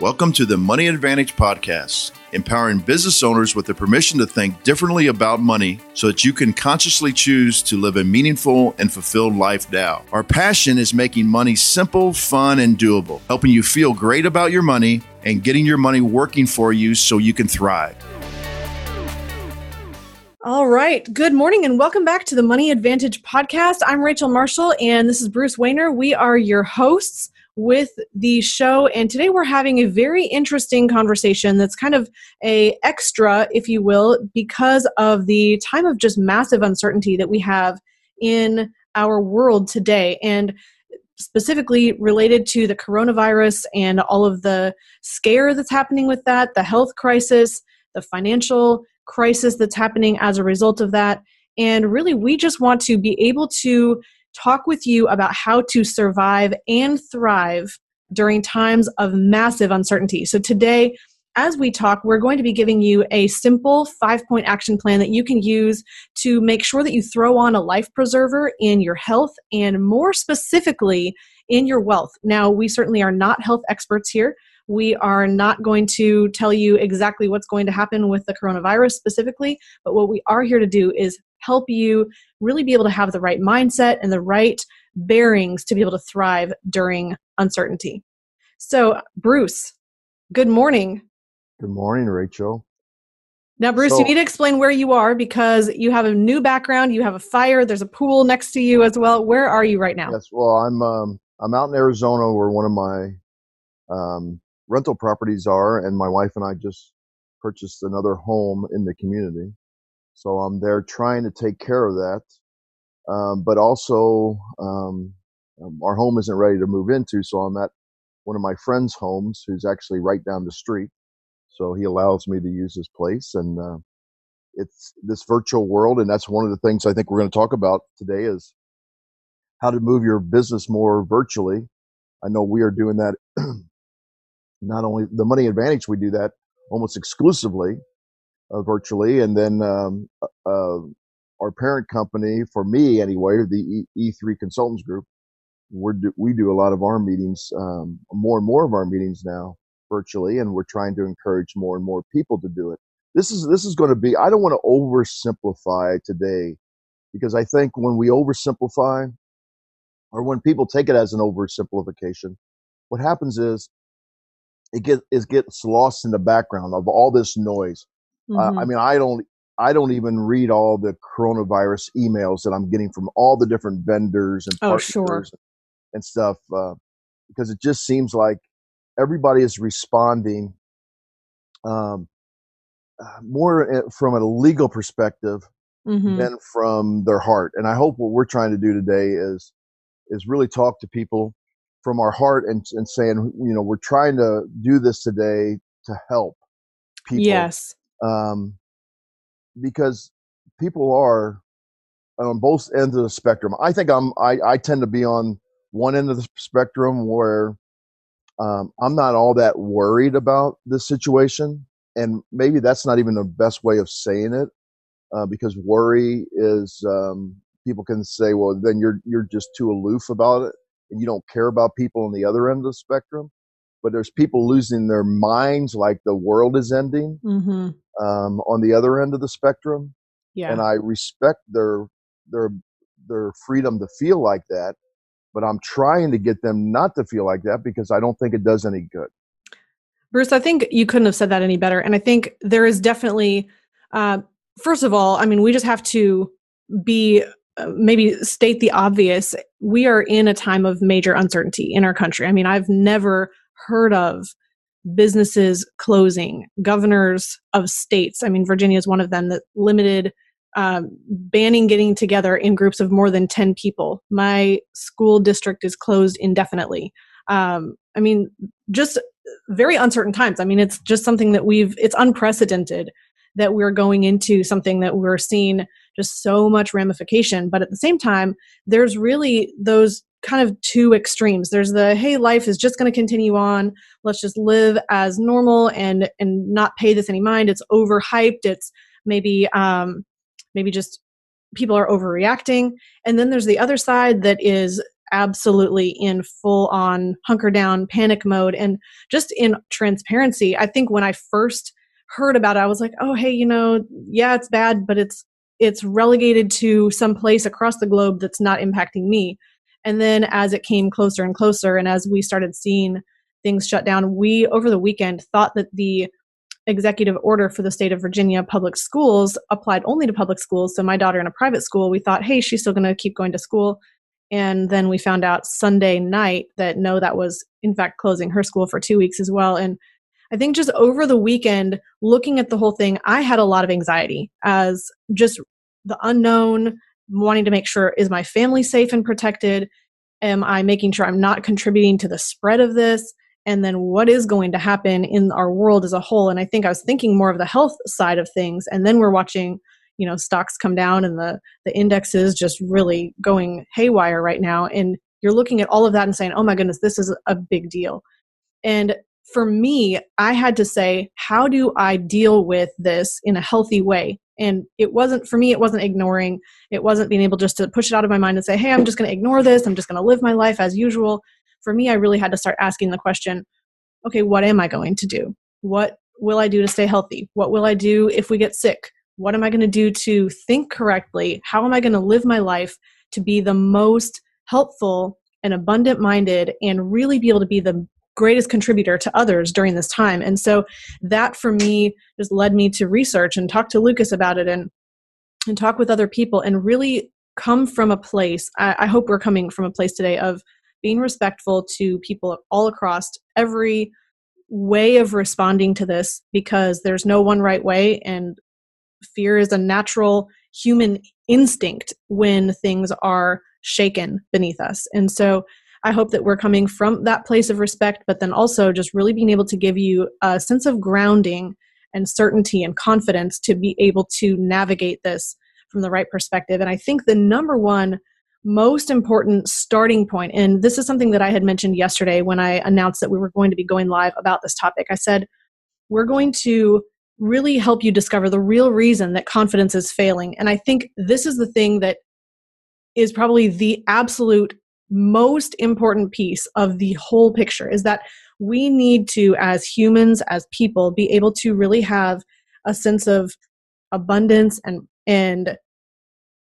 Welcome to the Money Advantage Podcast, empowering business owners with the permission to think differently about money so that you can consciously choose to live a meaningful and fulfilled life now. Our passion is making money simple, fun, and doable, helping you feel great about your money and getting your money working for you so you can thrive. All right. Good morning and welcome back to the Money Advantage podcast. I'm Rachel Marshall and this is Bruce Wayner. We are your hosts with the show. And today we're having a very interesting conversation that's kind of a extra if you will because of the time of just massive uncertainty that we have in our world today. And specifically related to the coronavirus and all of the scare that's happening with that the health crisis the financial crisis that's happening as a result of that. And really we just want to be able to talk with you about how to survive and thrive during times of massive uncertainty. So, today, as we talk, we're going to be giving you a simple five point action plan that you can use to make sure that you throw on a life preserver in your health and more specifically in your wealth. Now, we certainly are not health experts here. We are not going to tell you exactly what's going to happen with the coronavirus specifically, but what we are here to do is help you really be able to have the right mindset and the right bearings to be able to thrive during uncertainty. So, Bruce, good morning. Good morning, Rachel. Now, Bruce, so, you need to explain where you are because you have a new background. You have a fire. There's a pool next to you as well. Where are you right now? Yes, well, I'm um, I'm out in Arizona where one of my um, rental properties are, and my wife and I just purchased another home in the community. So I'm there trying to take care of that. Um, but also, um, um, our home isn't ready to move into, so I'm at one of my friend's homes, who's actually right down the street. So he allows me to use his place, and uh, it's this virtual world, and that's one of the things I think we're going to talk about today is how to move your business more virtually. I know we are doing that. not only the Money Advantage, we do that almost exclusively uh, virtually, and then um, uh, uh, our parent company, for me anyway, the e- 3 Consultants Group, we do, we do a lot of our meetings, um, more and more of our meetings now virtually, and we're trying to encourage more and more people to do it. This is this is going to be. I don't want to oversimplify today, because I think when we oversimplify, or when people take it as an oversimplification, what happens is it gets it gets lost in the background of all this noise. Mm-hmm. Uh, I mean, I don't I don't even read all the coronavirus emails that I'm getting from all the different vendors and partners oh, sure. and stuff uh, because it just seems like everybody is responding um, uh, more uh, from a legal perspective mm-hmm. than from their heart. And I hope what we're trying to do today is is really talk to people from our heart and, and saying, you know, we're trying to do this today to help people. Yes. Um, because people are on both ends of the spectrum. I think I'm, I, I tend to be on one end of the spectrum where um, I'm not all that worried about this situation. And maybe that's not even the best way of saying it, uh, because worry is um, people can say, well, then you're you're just too aloof about it and you don't care about people on the other end of the spectrum. But there's people losing their minds like the world is ending mm-hmm. um, on the other end of the spectrum. Yeah. And I respect their their their freedom to feel like that, but I'm trying to get them not to feel like that because I don't think it does any good. Bruce, I think you couldn't have said that any better. And I think there is definitely, uh, first of all, I mean, we just have to be uh, maybe state the obvious we are in a time of major uncertainty in our country i mean i've never heard of businesses closing governors of states. I mean virginia is one of them that limited um, banning getting together in groups of more than 10 people. My school district is closed indefinitely. Um, i mean just very uncertain times. I mean it's just something that we've it's unprecedented that we're going into something that we're seeing just so much ramification. But at the same time, there's really those kind of two extremes. There's the hey, life is just going to continue on. Let's just live as normal and and not pay this any mind. It's overhyped. It's maybe um, maybe just people are overreacting. And then there's the other side that is absolutely in full on hunker down panic mode. And just in transparency, I think when I first heard about it, I was like, oh, hey, you know, yeah, it's bad, but it's it's relegated to some place across the globe that's not impacting me. And then as it came closer and closer, and as we started seeing things shut down, we over the weekend thought that the executive order for the state of Virginia public schools applied only to public schools. So my daughter in a private school, we thought, hey, she's still going to keep going to school. And then we found out Sunday night that no, that was in fact closing her school for two weeks as well. And I think just over the weekend, looking at the whole thing, I had a lot of anxiety as just the unknown, wanting to make sure is my family safe and protected? Am I making sure I'm not contributing to the spread of this? And then what is going to happen in our world as a whole? And I think I was thinking more of the health side of things. And then we're watching, you know, stocks come down and the, the indexes just really going haywire right now. And you're looking at all of that and saying, oh my goodness, this is a big deal. And for me, I had to say, how do I deal with this in a healthy way? And it wasn't, for me, it wasn't ignoring. It wasn't being able just to push it out of my mind and say, hey, I'm just going to ignore this. I'm just going to live my life as usual. For me, I really had to start asking the question, okay, what am I going to do? What will I do to stay healthy? What will I do if we get sick? What am I going to do to think correctly? How am I going to live my life to be the most helpful and abundant minded and really be able to be the greatest contributor to others during this time. And so that for me just led me to research and talk to Lucas about it and and talk with other people and really come from a place I, I hope we're coming from a place today of being respectful to people all across every way of responding to this because there's no one right way and fear is a natural human instinct when things are shaken beneath us. And so I hope that we're coming from that place of respect, but then also just really being able to give you a sense of grounding and certainty and confidence to be able to navigate this from the right perspective. And I think the number one most important starting point, and this is something that I had mentioned yesterday when I announced that we were going to be going live about this topic. I said, we're going to really help you discover the real reason that confidence is failing. And I think this is the thing that is probably the absolute most important piece of the whole picture is that we need to, as humans, as people, be able to really have a sense of abundance and, and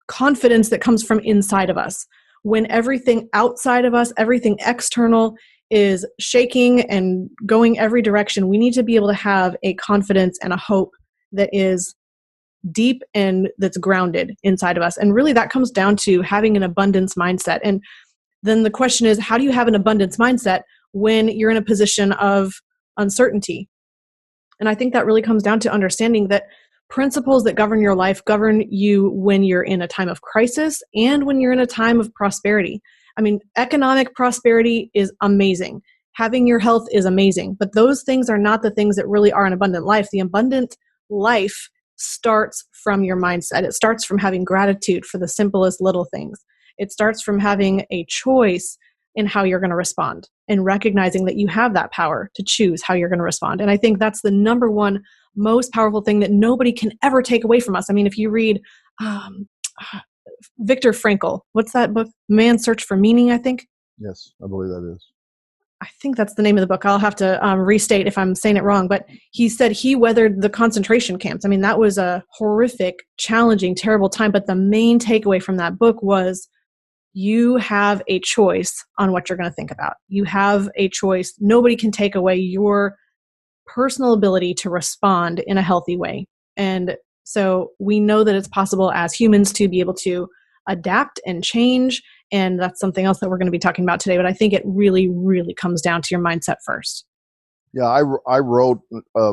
confidence that comes from inside of us. When everything outside of us, everything external, is shaking and going every direction, we need to be able to have a confidence and a hope that is deep and that's grounded inside of us. And really, that comes down to having an abundance mindset. And then the question is how do you have an abundance mindset when you're in a position of uncertainty? And I think that really comes down to understanding that principles that govern your life govern you when you're in a time of crisis and when you're in a time of prosperity. I mean, economic prosperity is amazing. Having your health is amazing, but those things are not the things that really are an abundant life. The abundant life starts from your mindset. It starts from having gratitude for the simplest little things. It starts from having a choice in how you're going to respond and recognizing that you have that power to choose how you're going to respond. And I think that's the number one most powerful thing that nobody can ever take away from us. I mean, if you read um, Viktor Frankl, what's that book? Man's Search for Meaning, I think. Yes, I believe that is. I think that's the name of the book. I'll have to um, restate if I'm saying it wrong, but he said he weathered the concentration camps. I mean, that was a horrific, challenging, terrible time. But the main takeaway from that book was you have a choice on what you're going to think about. You have a choice. Nobody can take away your personal ability to respond in a healthy way. And so we know that it's possible as humans to be able to adapt and change. And that's something else that we're going to be talking about today. But I think it really, really comes down to your mindset first. Yeah, I, I wrote a,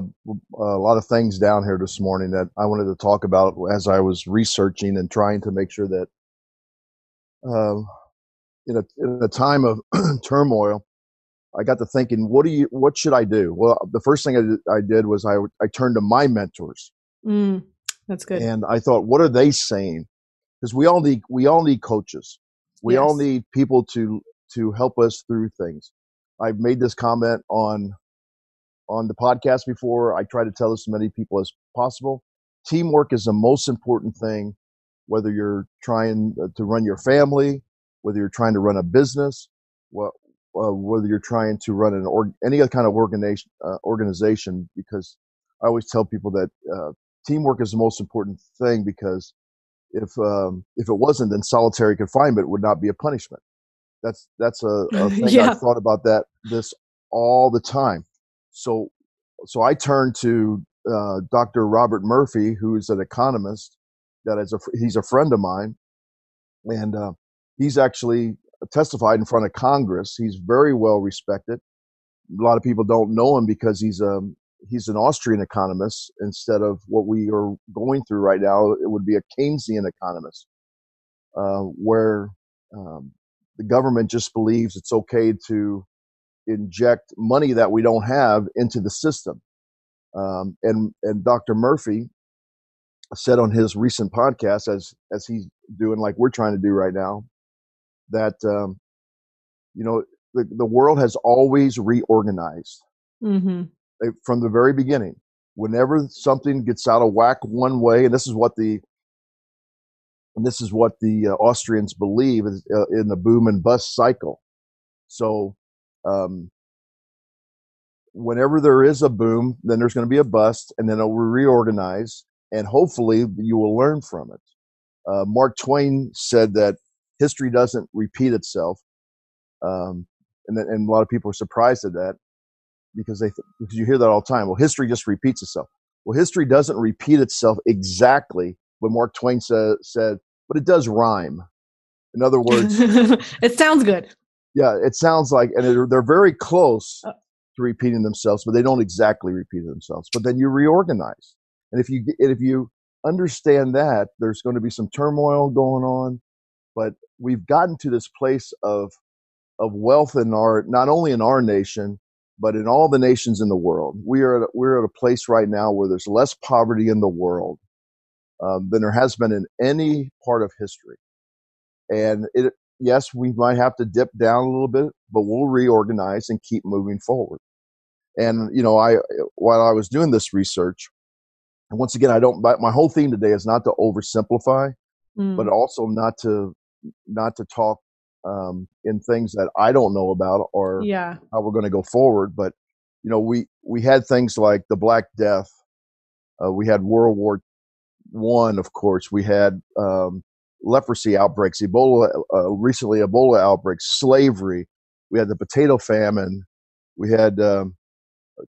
a lot of things down here this morning that I wanted to talk about as I was researching and trying to make sure that um, in a in a time of turmoil, I got to thinking, what do you, what should I do? Well, the first thing I did, I did was I I turned to my mentors. Mm, that's good. And I thought, what are they saying? Because we all need we all need coaches. We yes. all need people to to help us through things. I've made this comment on on the podcast before. I try to tell as many people as possible. Teamwork is the most important thing whether you're trying uh, to run your family, whether you're trying to run a business, what, uh, whether you're trying to run an or any other kind of organization, uh, organization, because I always tell people that uh, teamwork is the most important thing because if um, if it wasn't, then solitary confinement would not be a punishment. That's that's a, a thing Yeah. I've thought about that this all the time. So so I turned to uh, Dr. Robert Murphy, who is an economist that is a he's a friend of mine, and uh, he's actually testified in front of Congress. He's very well respected. A lot of people don't know him because he's a he's an Austrian economist instead of what we are going through right now. It would be a Keynesian economist, uh, where um, the government just believes it's okay to inject money that we don't have into the system. Um, and and Dr. Murphy said on his recent podcast, as as he's doing like we're trying to do right now, that um, you know the the world has always reorganized hmm uh, from the very beginning. Whenever something gets out of whack one way, and this is what the and this is what the uh, Austrians believe is, uh, in the boom and bust cycle. So, um, whenever there is a boom, then there's going to be a bust, and then it will reorganize, and hopefully you will learn from it. Uh, Mark Twain said that history doesn't repeat itself, um, and, and a lot of people are surprised at that because they th- because you hear that all the time. Well, history just repeats itself. Well, history doesn't repeat itself exactly what Mark Twain sa- said, but it does rhyme. In other words, it sounds good. yeah, it sounds like, and they're, they're very close Uh. to repeating themselves, but they don't exactly repeat themselves. But then you reorganize, and if you and if you understand that, there's going to be some turmoil going on, but we've gotten to this place of of wealth in our not only in our nation but in all the nations in the world. We are at we're at a place right now where there's less poverty in the world um, than there has been in any part of history. And it yes, we might have to dip down a little bit, but we'll reorganize and keep moving forward. And you know, I while I was doing this research, and once again, I don't. My my whole theme today is not to oversimplify, Mm. but also not to not to talk um, in things that I don't know about or yeah. how we're going to go forward. But you know, we we had things like the Black Death, uh, we had World War One, of course, we had um, leprosy outbreaks, Ebola, uh, recently Ebola outbreaks, slavery. We had the potato famine. We had um,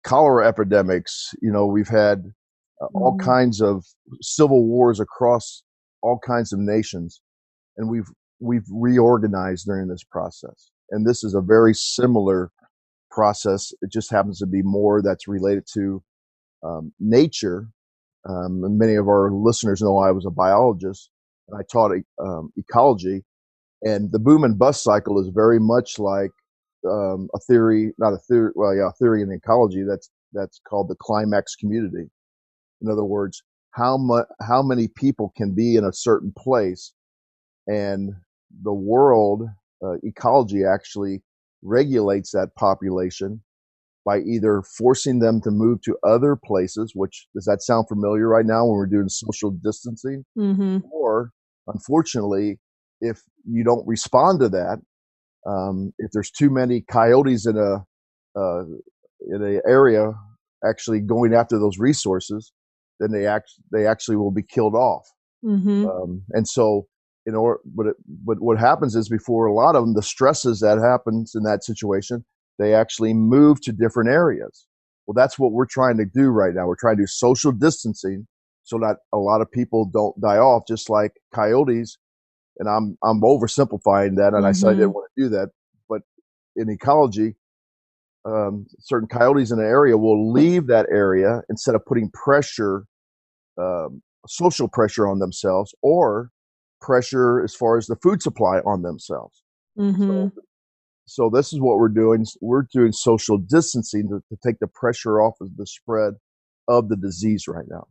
cholera epidemics. You know, we've had uh, all Mhm. kinds of civil wars across all kinds of nations, and we've we've reorganized during this process. And this is a very similar process. It just happens to be more that's related to um, nature. Um, and many of our listeners know I was a biologist and I taught um, ecology. And the boom and bust cycle is very much like um, a theory, not a theory, well, yeah, a theory in ecology that's that's called the climax community. In other words, how much, how many people can be in a certain place, and the world uh, ecology actually regulates that population by either forcing them to move to other places, which does that sound familiar right now when we're doing social distancing? hmm Or unfortunately, if you don't respond to that, um, if there's too many coyotes in a uh, in an area actually going after those resources, then they act they actually will be killed off. hmm Um, and so, in order, but it, but what happens is before a lot of them, the stresses that happens in that situation, they actually move to different areas. Well, that's what we're trying to do right now. We're trying to do social distancing so that a lot of people don't die off, just like coyotes. And I'm I'm oversimplifying that, and I said I didn't want to do that. But in ecology, um, certain coyotes in an area will leave that area instead of putting pressure, um, social pressure on themselves, or pressure as far as the food supply on themselves. hmm So, so this is what we're doing. We're doing social distancing to, to take the pressure off of the spread of the disease right now.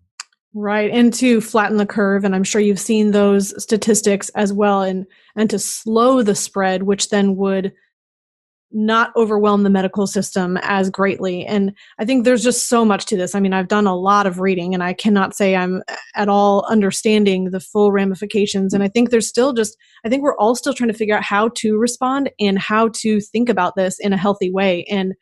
Right, and to flatten the curve, and I'm sure you've seen those statistics as well, and and to slow the spread, which then would not overwhelm the medical system as greatly. And I think there's just so much to this. I mean, I've done a lot of reading and I cannot say I'm at all understanding the full ramifications. And I think there's still just, I think we're all still trying to figure out how to respond and how to think about this in a healthy way. And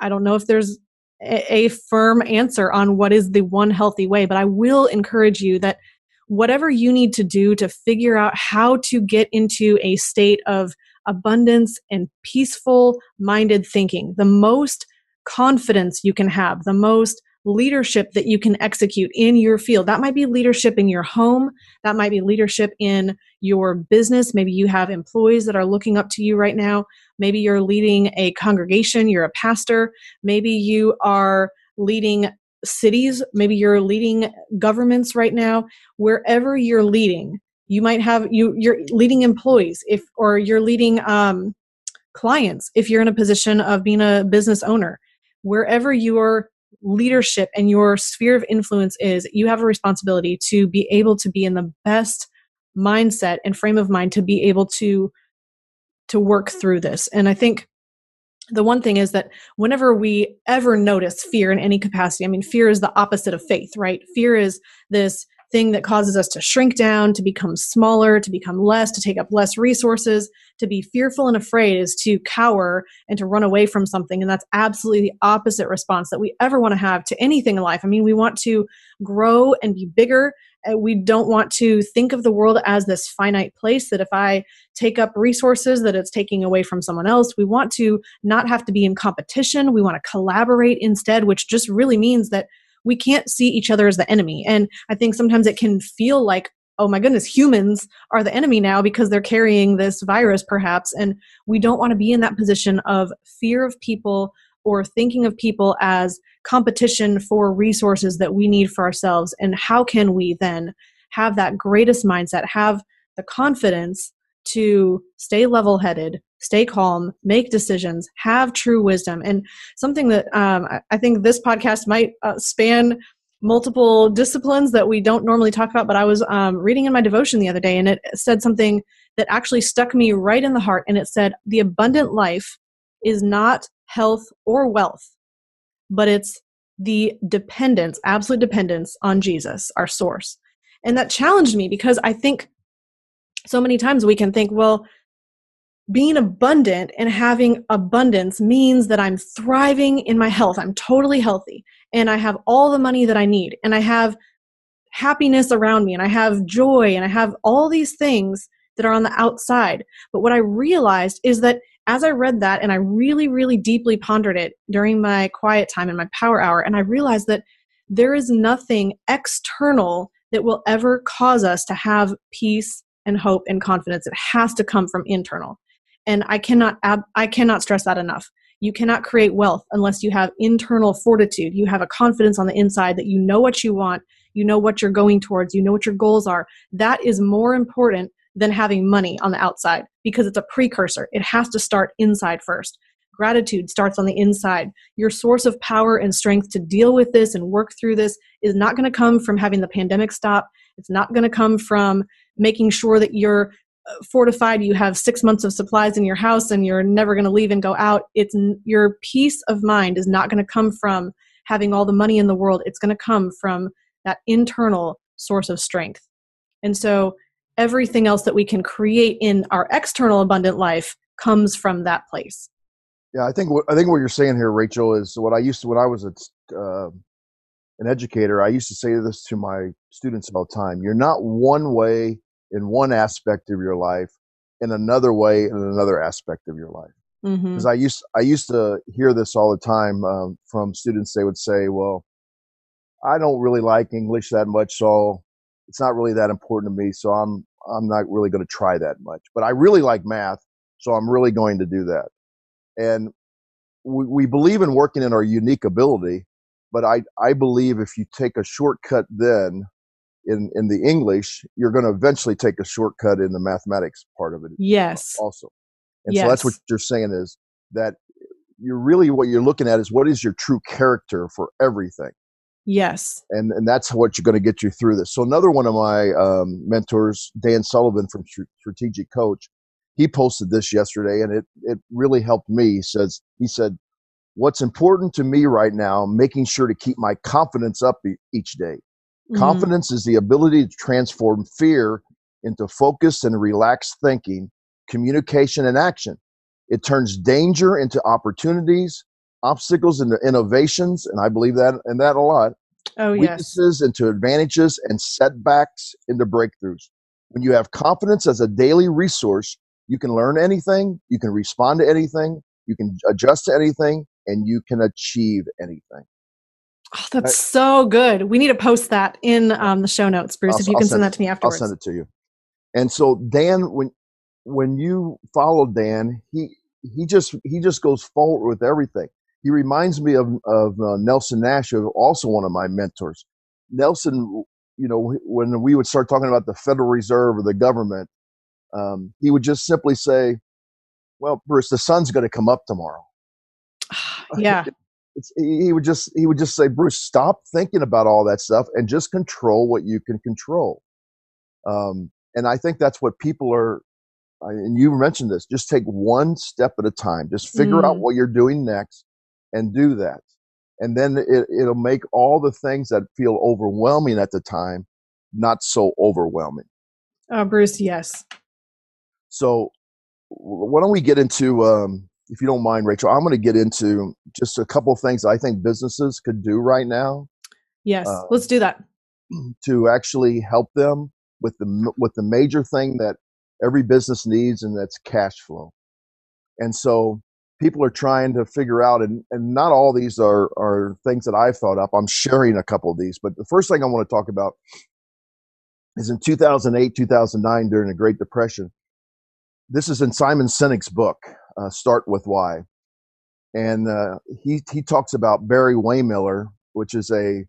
I don't know if there's a, firm answer on what is the one healthy way, but I will encourage you that whatever you need to do to figure out how to get into a state of abundance and peaceful minded thinking, the most confidence you can have, the most leadership that you can execute in your field. That might be leadership in your home, that might be leadership in your business. Maybe you have employees that are looking up to you right now. Maybe you're leading a congregation, you're a pastor. Maybe you are leading cities, maybe you're leading governments right now. Wherever you're leading, you might have you you're leading employees if or you're leading um, clients if you're in a position of being a business owner. Wherever your leadership and your sphere of influence is you have a responsibility to be able to be in the best mindset and frame of mind to be able to to work through this. And i think the one thing is that whenever we ever notice fear in any capacity i mean fear is the opposite of faith right? Fear is this thing that causes us to shrink down, to become smaller, to become less, to take up less resources, to be fearful and afraid is to cower and to run away from something. And that's absolutely the opposite response that we ever want to have to anything in life. I mean, we want to grow and be bigger. Uh, we don't want to think of the world as this finite place that if I take up resources that it's taking away from someone else. We want to not have to be in competition. We want to collaborate instead, which just really means that we can't see each other as the enemy. And I think sometimes it can feel like, oh my goodness, humans are the enemy now because they're carrying this virus, perhaps. And we don't want to be in that position of fear of people or thinking of people as competition for resources that we need for ourselves. And how can we then have that greatest mindset, have the confidence to stay level headed, stay calm, make decisions, have true wisdom. And something that um, I think this podcast might uh, span multiple disciplines that we don't normally talk about. But I was um, reading in my devotion the other day and it said something that actually stuck me right in the heart. And it said, The abundant life is not health or wealth, but it's the dependence, absolute dependence on Jesus, our source. And that challenged me because I think so many times we can think, well, being abundant and having abundance means that I'm thriving in my health. I'm totally healthy and I have all the money that I need and I have happiness around me and I have joy and I have all these things that are on the outside. But what I realized is that as I read that and I really, really deeply pondered it during my quiet time and my power hour, and I realized that there is nothing external that will ever cause us to have peace and hope and confidence. It has to come from internal and i cannot i cannot stress that enough. You cannot create wealth unless you have internal fortitude. You have a confidence on the inside that you know what you want you know what you're going towards you know what your goals are. That is more important than having money on the outside because it's a precursor. It has to start inside first. Gratitude starts on the inside. Your source of power and strength to deal with this and work through this is not going to come from having the pandemic stop. It's not going to come from making sure that you're fortified you have six months of supplies in your house and you're never going to leave and go out. It's your peace of mind is not going to come from having all the money in the world. It's going to come from that internal source of strength. And so everything else that we can create in our external abundant life comes from that place. Yeah i think what i think what you're saying here rachel is what i used to when i was a, uh, an educator i used to say this to my students all the time you're not one way in one aspect of your life in another way in another aspect of your life. Because mm-hmm. i used i used to hear this all the time um, from students they would say well i don't really like english that much so it's not really that important to me so i'm i'm not really going to try that much. But i really like math so i'm really going to do that. And we, we believe in working in our unique ability but i i believe if you take a shortcut then in in the English, you're going to eventually take a shortcut in the mathematics part of it. Yes. Also, and yes. so that's what you're saying is that you're really what you're looking at is what is your true character for everything. Yes. And and that's what you're going to get you through this. So another one of my um, mentors, Dan Sullivan from Strategic Coach, he posted this yesterday, and it it really helped me. He says he said, "What's important to me right now, making sure to keep my confidence up e- each day. Mhm. Confidence is the ability to transform fear into focus and relaxed thinking, communication, and action. It turns danger into opportunities, obstacles into innovations, and I believe that and that a lot. Oh yes. Weaknesses into advantages, and setbacks into breakthroughs. When you have confidence as a daily resource, you can learn anything, you can respond to anything, you can adjust to anything, and you can achieve anything. Oh, that's so good. We need to post that in um, the show notes, Bruce. I'll- if you I'll can send that to me afterwards, I'll send it to you. And so Dan, when when you follow Dan, he he just he just goes forward with everything. He reminds me of of uh, Nelson Nash, who also one of my mentors. Nelson, you know, when we would start talking about the Federal Reserve or the government, um, he would just simply say, "Well, Bruce, the sun's going to come up tomorrow." yeah. It's, he would just he would just say, Bruce, stop thinking about all that stuff and just control what you can control. Um, and I think that's what people are. And you mentioned this. Just take one step at a time. Just figure out Mm. what you're doing next, and do that. And then it, it'll make all the things that feel overwhelming at the time not so overwhelming. Oh, Bruce, yes. So, why don't we get into, um, if you don't mind, Rachel? I'm going to get into just a couple of things I think businesses could do right now Yes. Uh, Let's do that. to actually help them with the with the major thing that every business needs, and that's cash flow. And so people are trying to figure out, and, and not all these are are things that I've thought up. I'm sharing a couple of these, but the first thing I want to talk about is in 2008, 2009, during the Great Depression. This is in Simon Sinek's book, uh, Start with Why, and uh, he he talks about Barry-Wehmiller, which is a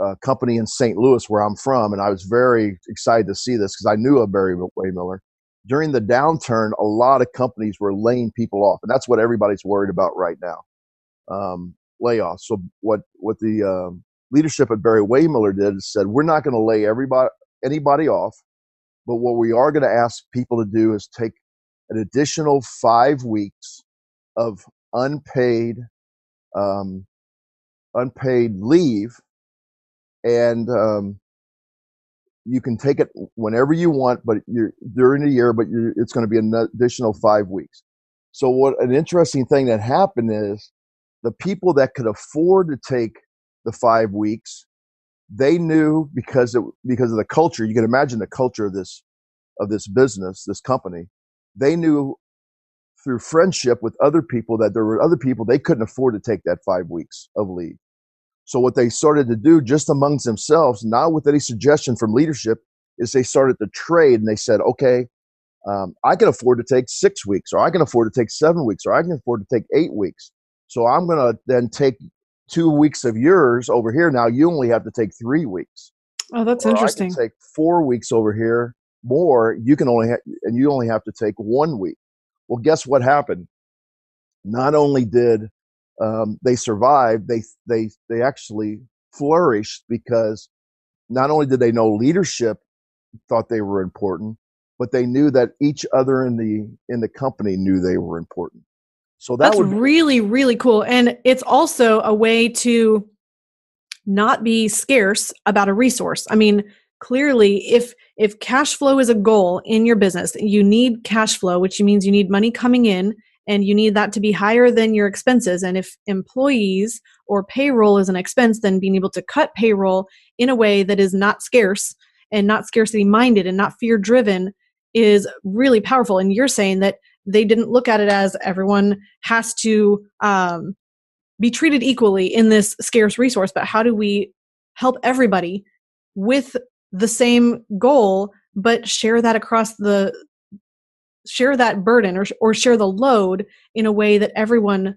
uh, company in St. Louis, where I'm from, and I was very excited to see this because I knew of Barry Waymiller. During the downturn, a lot of companies were laying people off, and that's what everybody's worried about right now, um, layoffs. So what what the um leadership at Barry-Wehmiller did is said, we're not going to lay everybody anybody off, but what we are going to ask people to do is take an additional five weeks of unpaid um, unpaid leave and um, you can take it whenever you want, but you're during the year, but it's going to be an additional five weeks. So, what an interesting thing that happened is the people that could afford to take the five weeks, they knew because it, because of the culture. You can imagine the culture of this of this business, this company. They knew through friendship with other people that there were other people they couldn't afford to take that five weeks of leave. So what they started to do just amongst themselves, not with any suggestion from leadership, is they started to trade and they said, okay, um, I can afford to take six weeks, or I can afford to take seven weeks, or I can afford to take eight weeks. So I'm going to then take two weeks of yours over here. Now you only have to take three weeks. Oh, that's Or interesting. Take four weeks over here more. You can only ha- and you only have to take one week. Well, guess what happened? Not only did um, they survive, they they they actually flourished because not only did they know leadership thought they were important, but they knew that each other in the in the company knew they were important. So that That's would be- really, really cool. And it's also a way to not be scarce about a resource. I mean, clearly if if cash flow is a goal in your business, you need cash flow, which means you need money coming in and you need that to be higher than your expenses. And if employees or payroll is an expense, then being able to cut payroll in a way that is not scarce and not scarcity minded and not fear driven is really powerful. And you're saying that they didn't look at it as everyone has to um, be treated equally in this scarce resource, but how do we help everybody with the same goal, but share that across the share that burden or or share the load in a way that everyone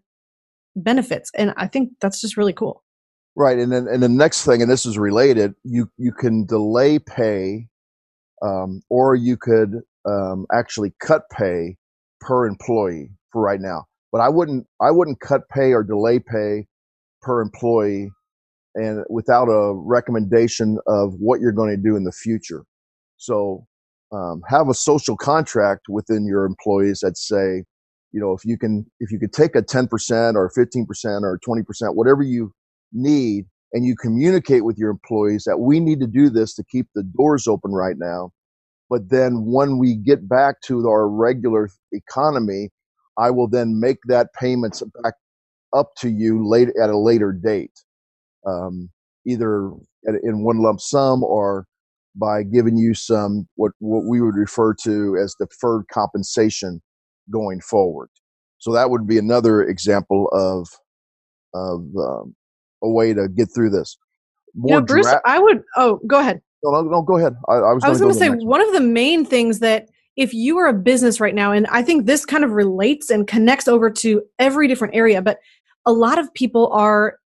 benefits. And I think that's just really cool. Right, and then and the next thing, and this is related, you you can delay pay, um, or you could um, actually cut pay per employee for right now. But I wouldn't I wouldn't cut pay or delay pay per employee, and without a recommendation of what you're going to do in the future. So um, have a social contract within your employees that say, you know, if you can if you could take a 10% or 15% or 20%, whatever you need, and you communicate with your employees that we need to do this to keep the doors open right now. But then when we get back to our regular economy, I will then make that payments back up to you late at a later date, um, either in one lump sum or by giving you some what what we would refer to as deferred compensation going forward. So that would be another example of of um, a way to get through this. More you Bruce, dra- I would. Oh, go ahead. No, no, no go ahead. I, I was. I was going to say one of the main things that if you are a business right now, and I think this kind of relates and connects over to every different area, but a lot of people are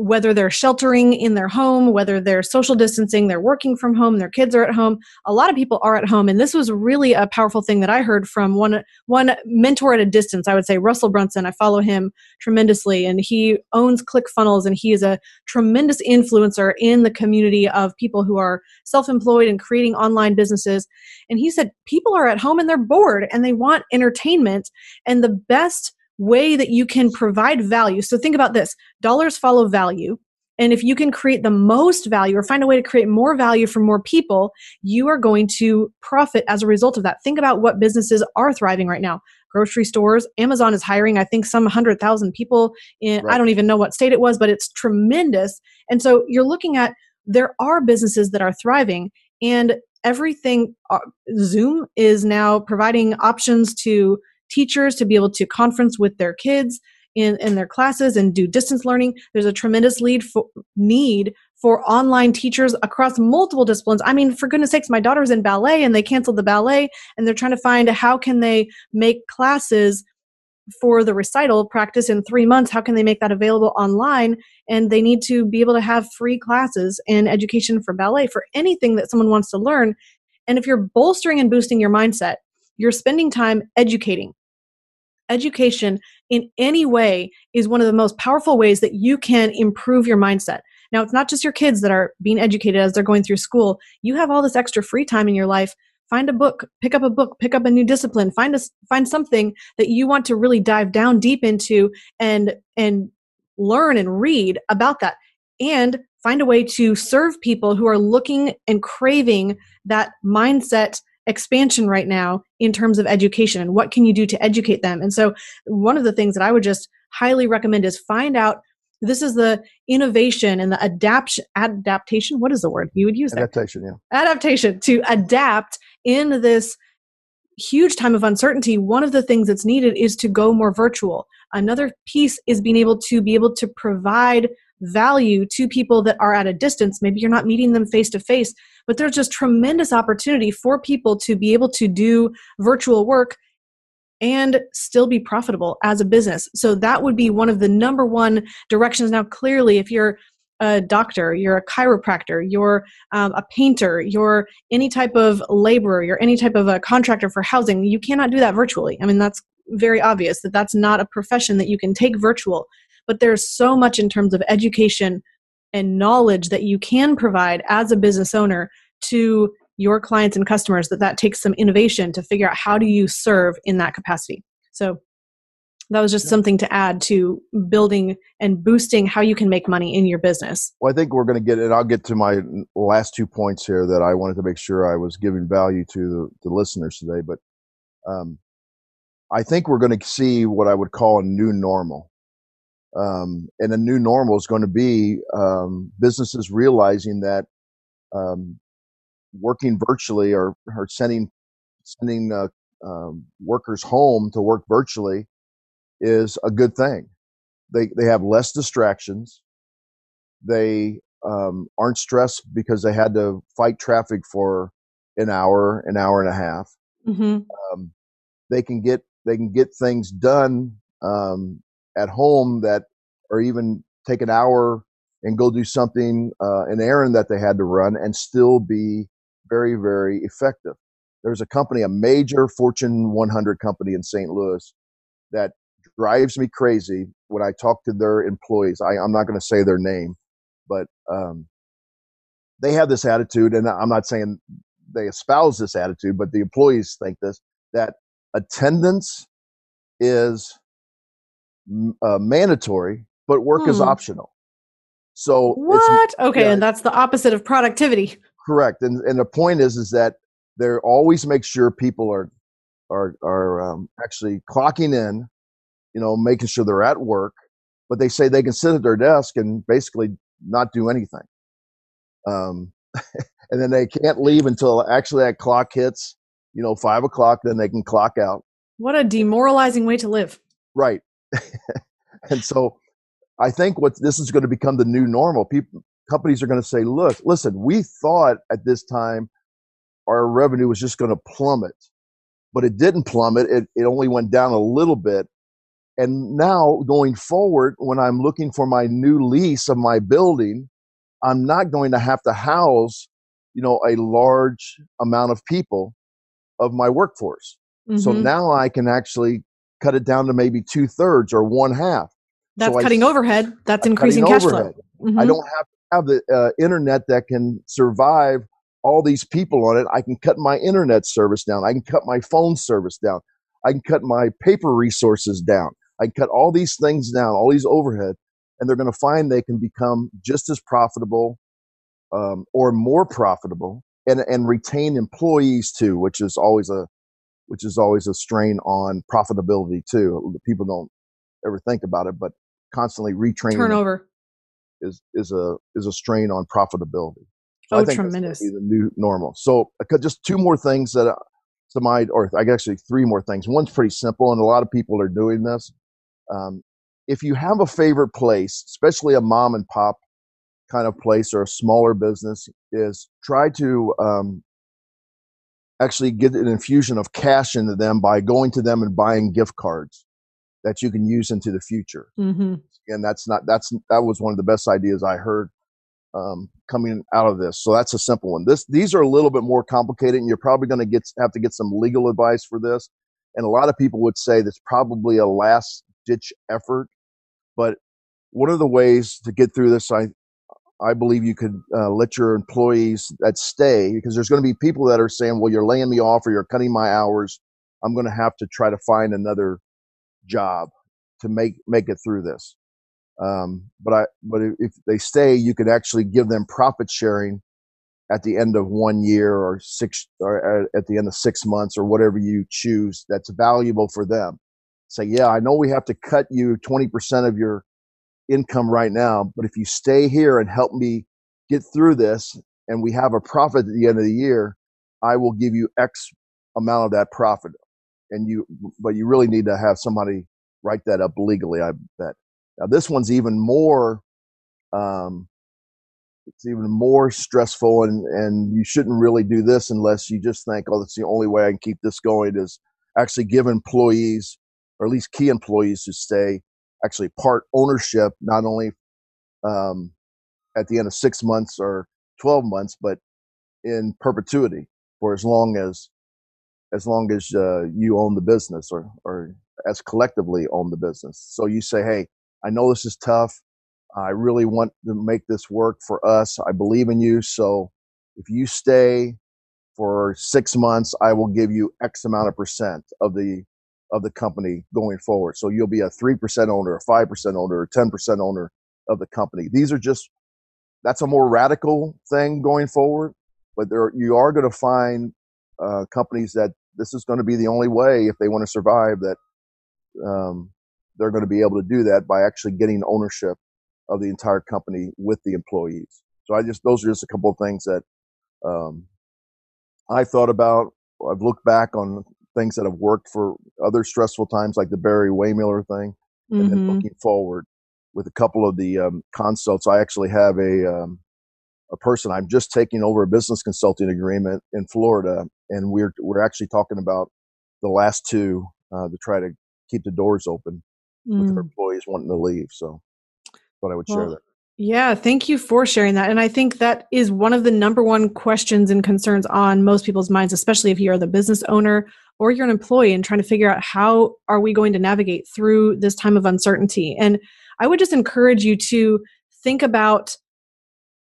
whether they're sheltering in their home, whether they're social distancing, they're working from home, their kids are at home. A lot of people are at home, and this was really a powerful thing that I heard from one one mentor at a distance. I would say Russell Brunson. I follow him tremendously, and he owns ClickFunnels, and he is a tremendous influencer in the community of people who are self-employed and creating online businesses. And he said people are at home and they're bored and they want entertainment, and the best way that you can provide value. So think about this dollars follow value. And if you can create the most value or find a way to create more value for more people, you are going to profit as a result of that. Think about what businesses are thriving right now. Grocery stores, Amazon is hiring, I think, some 100,000 people in, right. I don't even know what state it was, but it's tremendous. And so you're looking at there are businesses that are thriving and everything, uh, Zoom is now providing options to teachers to be able to conference with their kids in, in their classes and do distance learning. There's a tremendous lead for, need for online teachers across multiple disciplines. I mean, for goodness sakes, my daughter's in ballet and they canceled the ballet and they're trying to find how can they make classes for the recital practice in three months how can they make that available online and they need to be able to have free classes in education for ballet for anything that someone wants to learn and if you're bolstering and boosting your mindset you're spending time educating education in any way is one of the most powerful ways that you can improve your mindset. Now, it's not just your kids that are being educated as they're going through school. You have all this extra free time in your life. Find a book, pick up a book, pick up a new discipline, find a, find something that you want to really dive down deep into and and learn and read about that. And find a way to serve people who are looking and craving that mindset expansion right now in terms of education and what can you do to educate them. And so one of the things that i would just highly recommend is find out this is the innovation and the adaptation adaptation what is the word? You would use adaptation there? yeah. Adaptation to adapt in this huge time of uncertainty one of the things that's needed is to go more virtual. Another piece is being able to be able to provide value to people that are at a distance maybe you're not meeting them face to face but there's just tremendous opportunity for people to be able to do virtual work and still be profitable as a business. So that would be one of the number one directions. Now, clearly, if you're a doctor, you're a chiropractor, you're um, a painter, you're any type of laborer, you're any type of a contractor for housing, you cannot do that virtually. I mean, that's very obvious that that's not a profession that you can take virtual. But there's so much in terms of education and knowledge that you can provide as a business owner to your clients and customers that that takes some innovation to figure out how do you serve in that capacity. So that was just something to add to building and boosting how you can make money in your business. Well i think we're going to get and i'll get to my last two points here that i wanted to make sure i was giving value to the, the listeners today but um, i think we're going to see what i would call a new normal um, and a new normal is going to be um, businesses realizing that um, working virtually or, or sending sending uh, um, workers home to work virtually is a good thing. They they have less distractions. They um, aren't stressed because they had to fight traffic for an hour, an hour and a half. Mm-hmm. Um, they can get they can get things done um, at home that or even take an hour and go do something uh, an errand that they had to run and still be very very effective. There's a company a major fortune 100 company in st louis that drives me crazy when i talk to their employees. I, i'm not going to say their name but um, they have this attitude and i'm not saying they espouse this attitude, but the employees think this that attendance is uh, mandatory, but work hmm. is optional. So what? okay, yeah, and that's the opposite of productivity. Correct, and and the point is is that they always make sure people are are are um, actually clocking in, you know, making sure they're at work, but they say they can sit at their desk and basically not do anything. Um, and then they can't leave until actually that clock hits, you know, five o'clock. Then they can clock out. What a demoralizing way to live. Right. And so I think what this is going to become the new normal. People, companies are going to say, look, listen, we thought at this time our revenue was just going to plummet, but it didn't plummet. It, it only went down a little bit. And now going forward, when I'm looking for my new lease of my building, I'm not going to have to house, you know, a large amount of people of my workforce. Mm-hmm. So now I can actually cut it down to maybe two thirds or one half. That's so cutting I, overhead. That's increasing cash overhead. flow. Mm-hmm. I don't have to have the uh, internet that can survive all these people on it. I can cut my internet service down. I can cut my phone service down. I can cut my paper resources down. I can cut all these things down, all these overhead, and they're going to find they can become just as profitable um, or more profitable and, and retain employees too, which is always a which is always a strain on profitability too. People don't ever think about it, but constantly retraining turnover is is a is a strain on profitability. So oh, I think tremendous! the new normal. So just two more things that uh, some might, or I guess actually three more things. One's pretty simple, and a lot of people are doing this. Um, if you have a favorite place, especially a mom and pop kind of place or a smaller business, is try to um, actually get an infusion of cash into them by going to them and buying gift cards that you can use into the future. Mm-hmm. And that's not that's that was one of the best ideas I heard um, coming out of this. So that's a simple one. This these are a little bit more complicated, and you're probably going to get have to get some legal advice for this. And a lot of people would say that's probably a last ditch effort. But one of the ways to get through this, I I believe you could uh, let your employees that stay because there's going to be people that are saying, "Well, you're laying me off or you're cutting my hours. I'm going to have to try to find another job to make make it through this. Um, but I but if they stay, you could actually give them profit sharing at the end of one year or six or at the end of six months or whatever you choose that's valuable for them. Say, yeah, I know we have to cut you 20% of your income right now, but if you stay here and help me get through this and we have a profit at the end of the year, I will give you X amount of that profit. And you but you really need to have somebody write that up legally i bet. Now this one's even more um, it's even more stressful and and you shouldn't really do this unless you just think oh that's the only way i can keep this going is actually give employees or at least key employees to stay actually part ownership not only um, at the end of six months or 12 months but in perpetuity for as long as as long as uh, you own the business or, or as collectively own the business. So you say, hey, I know this is tough. I really want to make this work for us. I believe in you. So if you stay for six months, I will give you X amount of percent of the of the company going forward. So you'll be a three percent owner, a five percent owner, a ten percent owner of the company. These are just that's a more radical thing going forward, but there you are going to find uh, companies that this is going to be the only way if they want to survive that um, they're going to be able to do that by actually getting ownership of the entire company with the employees. So I just those are just a couple of things that um, I thought about. I've looked back on things that have worked for other stressful times, like the Barry-Wehmiller thing, mm-hmm. and then mm-hmm. looking forward with a couple of the um, consults. I actually have a um, a person. I'm just taking over a business consulting agreement in Florida, and we're we're actually talking about the last two uh, to try to keep the doors open mm. with our employees wanting to leave. So, thought I would well, share that. Yeah, thank you for sharing that. And I think that is one of the number one questions and concerns on most people's minds, especially if you're the business owner or you're an employee and trying to figure out how are we going to navigate through this time of uncertainty. And I would just encourage you to think about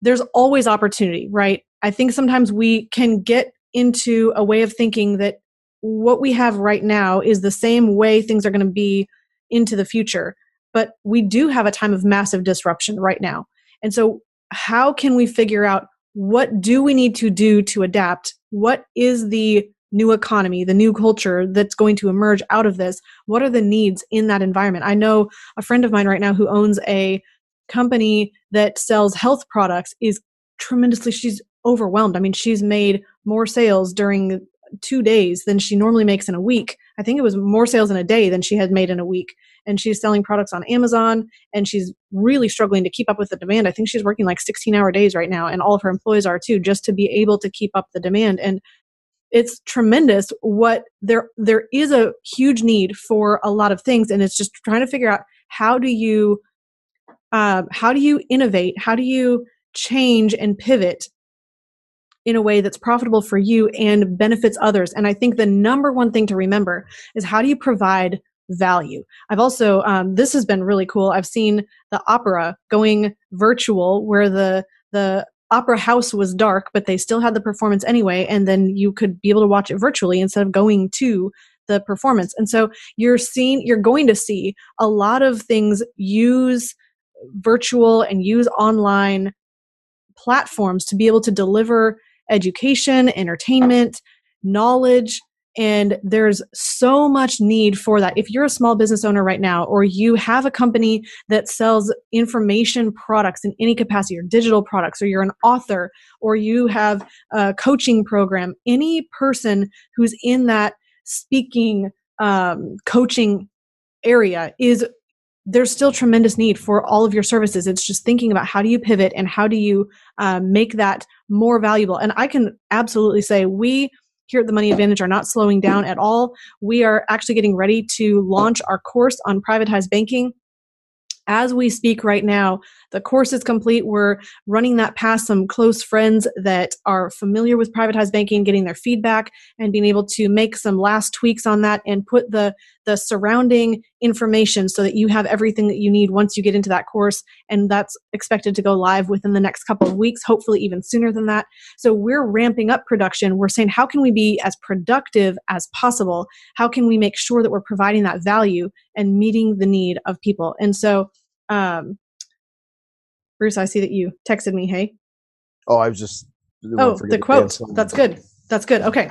there's always opportunity, right? I think sometimes we can get into a way of thinking that what we have right now is the same way things are going to be into the future. But we do have a time of massive disruption right now. And so, how can we figure out what do we need to do to adapt? What is the new economy, the new culture that's going to emerge out of this? What are the needs in that environment? I know a friend of mine right now who owns a company that sells health products is tremendously she's overwhelmed. I mean, she's made more sales during two days than she normally makes in a week. I think it was more sales in a day than she had made in a week. And she's selling products on Amazon and she's really struggling to keep up with the demand. I think she's working like 16 hour days right now, and all of her employees are too, just to be able to keep up the demand. And it's tremendous what there there is a huge need for a lot of things and it's just trying to figure out how do you uh, how do you innovate how do you change and pivot in a way that's profitable for you and benefits others. And I think the number one thing to remember is how do you provide value? I've also, um, this has been really cool. I've seen the opera going virtual where the, the opera house was dark, but they still had the performance anyway. And then you could be able to watch it virtually instead of going to the performance. And so you're seeing, you're going to see a lot of things use virtual and use online platforms to be able to deliver education, entertainment, knowledge, and there's so much need for that. If you're a small business owner right now, or you have a company that sells information products in any capacity, or digital products, or you're an author, or you have a coaching program, any person who's in that speaking, um, coaching area is there's still tremendous need for all of your services. It's just thinking about how do you pivot and how do you um, make that more valuable. And I can absolutely say we here at the Money Advantage are not slowing down at all. We are actually getting ready to launch our course on privatized banking as we speak right now, the course is complete. We're running that past some close friends that are familiar with privatized banking, getting their feedback and being able to make some last tweaks on that and put the, the surrounding information so that you have everything that you need once you get into that course. And that's expected to go live within the next couple of weeks, hopefully even sooner than that. So we're ramping up production. We're saying, how can we be as productive as possible? How can we make sure that we're providing that value and meeting the need of people? And so um, Bruce, I see that you texted me. Hey. Oh, I was just. Oh, the quote. That's good. That's good. Okay.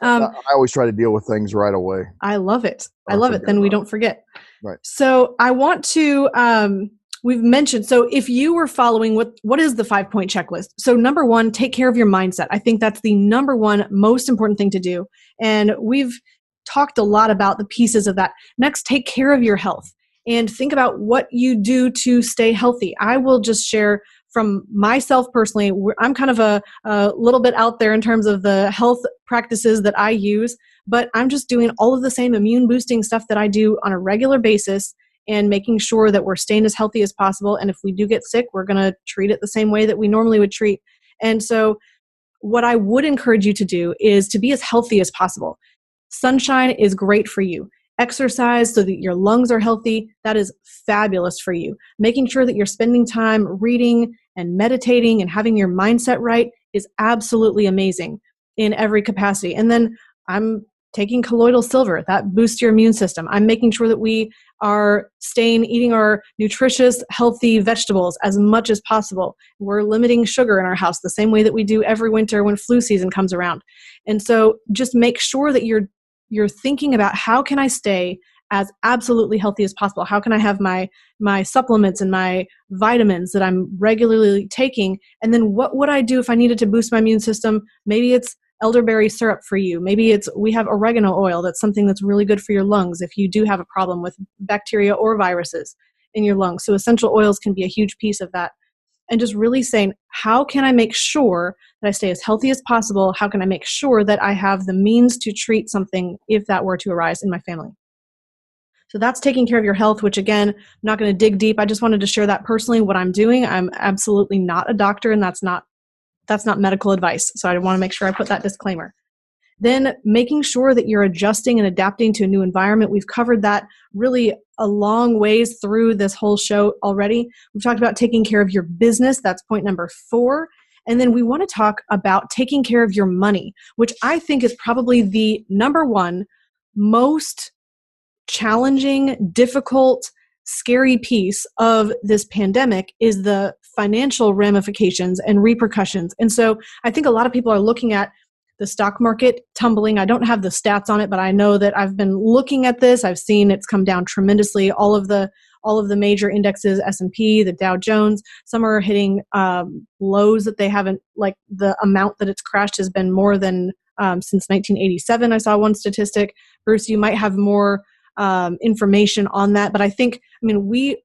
Um, I always try to deal with things right away. I love it. I love it. Then we don't forget. Right. So I want to. Um, we've mentioned. So if you were following what what is the five point checklist? So number one, take care of your mindset. I think that's the number one most important thing to do. And we've talked a lot about the pieces of that. Next, take care of your health and think about what you do to stay healthy. I will just share from myself personally, I'm kind of a, a, little bit out there in terms of the health practices that I use, but I'm just doing all of the same immune boosting stuff that I do on a regular basis and making sure that we're staying as healthy as possible. And if we do get sick, we're going to treat it the same way that we normally would treat. And so, what I would encourage you to do is to be as healthy as possible. Sunshine is great for you exercise so that your lungs are healthy, that is fabulous for you. Making sure that you're spending time reading and meditating and having your mindset right is absolutely amazing in every capacity. And then I'm taking colloidal silver that boosts your immune system i'm making sure that we are staying eating our nutritious healthy vegetables as much as possible we're limiting sugar in our house the same way that we do every winter when flu season comes around and so just make sure that you're you're thinking about how can I stay as absolutely healthy as possible? How can i have my my supplements and my vitamins that i'm regularly taking? And then what would i do if i needed to boost my immune system? Maybe it's elderberry syrup for you. Maybe it's we have oregano oil. That's something that's really good for your lungs if you do have a problem with bacteria or viruses in your lungs. So essential oils can be a huge piece of that and just really saying, how can I make sure that I stay as healthy as possible? How can I make sure that I have the means to treat something if that were to arise in my family? So that's taking care of your health, which again, I'm not going to dig deep. I just wanted to share that personally what I'm doing. I'm absolutely not a doctor and that's not that's not medical advice. So I want to make sure I put that disclaimer. Then making sure that you're adjusting and adapting to a new environment. We've covered that really a long ways through this whole show already. We've talked about taking care of your business. That's point number four. And then we want to talk about taking care of your money, which I think is probably the number one most challenging, difficult, scary piece of this pandemic is the financial ramifications and repercussions. And so I think a lot of people are looking at the stock market tumbling. I don't have the stats on it, but I know that I've been looking at this. I've seen it's come down tremendously. All of the all of the major indexes, S&P, the Dow Jones, some are hitting um, lows that they haven't like the amount that it's crashed has been more than um, since 1987. I saw one statistic. Bruce, you might have more um, information on that, but I think I mean we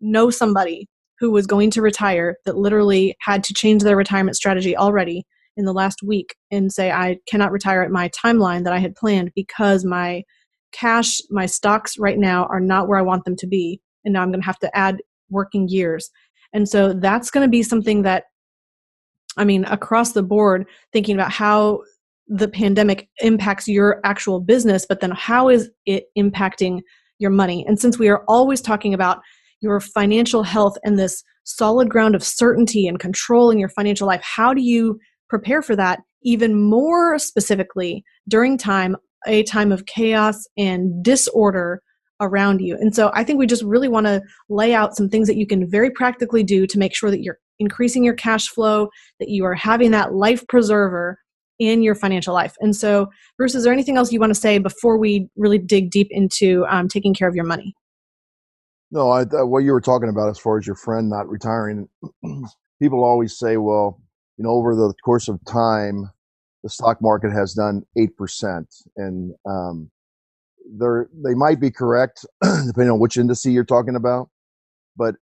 know somebody who was going to retire that literally had to change their retirement strategy already in the last week and say I cannot retire at my timeline that I had planned because my cash, my stocks right now are not where I want them to be. And now I'm going to have to add working years. And so that's going to be something that, I mean, across the board, thinking about how the pandemic impacts your actual business, but then how is it impacting your money? And since we are always talking about your financial health and this solid ground of certainty and control in your financial life, how do you prepare for that even more specifically during time a time of chaos and disorder around you. And so I think we just really want to lay out some things that you can very practically do to make sure that you're increasing your cash flow, that you are having that life preserver in your financial life. And so, Bruce, is there anything else you want to say before we really dig deep into um, taking care of your money? No, I, what you were talking about as far as your friend not retiring, people always say, well, you know, over the course of time, the stock market has done 8%. And um, they might be correct, depending on which indice you're talking about. But,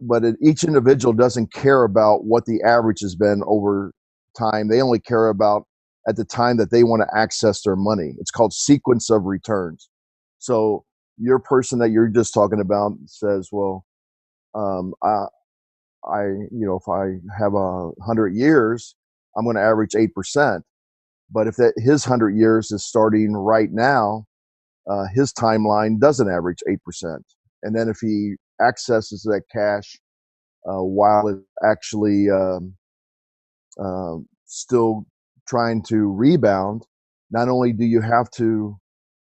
but each individual doesn't care about what the average has been over time. They only care about at the time that they want to access their money. It's called sequence of returns. So your person that you're just talking about says, well, um, I, I, you know, if I have a hundred years, I'm going to average 8%. But if that his hundred years is starting right now, uh, his timeline doesn't average 8%. And then if he accesses that cash uh, while it's actually um, uh, still trying to rebound, not only do you have to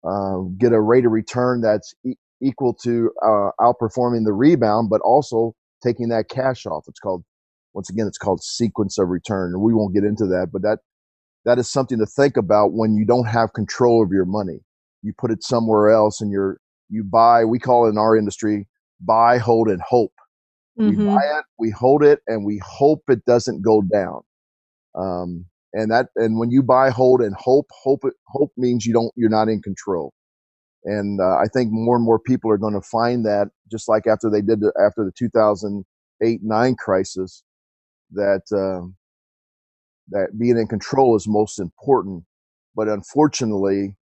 uh, get a rate of return that's e- equal to uh, outperforming the rebound, but also taking that cash off. It's called, once again, it's called sequence of return. And we won't get into that, but that, that is something to think about when you don't have control of your money. You put it somewhere else and you're, you buy, we call it in our industry, buy, hold, and hope. Mm-hmm. We buy it, we hold it, and we hope it doesn't go down. Um, and that, and when you buy, hold, and hope, hope, hope means you don't, you're not in control. And uh, I think more and more people are going to find that, just like after they did the, after the 2008 nine crisis, that uh, that being in control is most important. But unfortunately,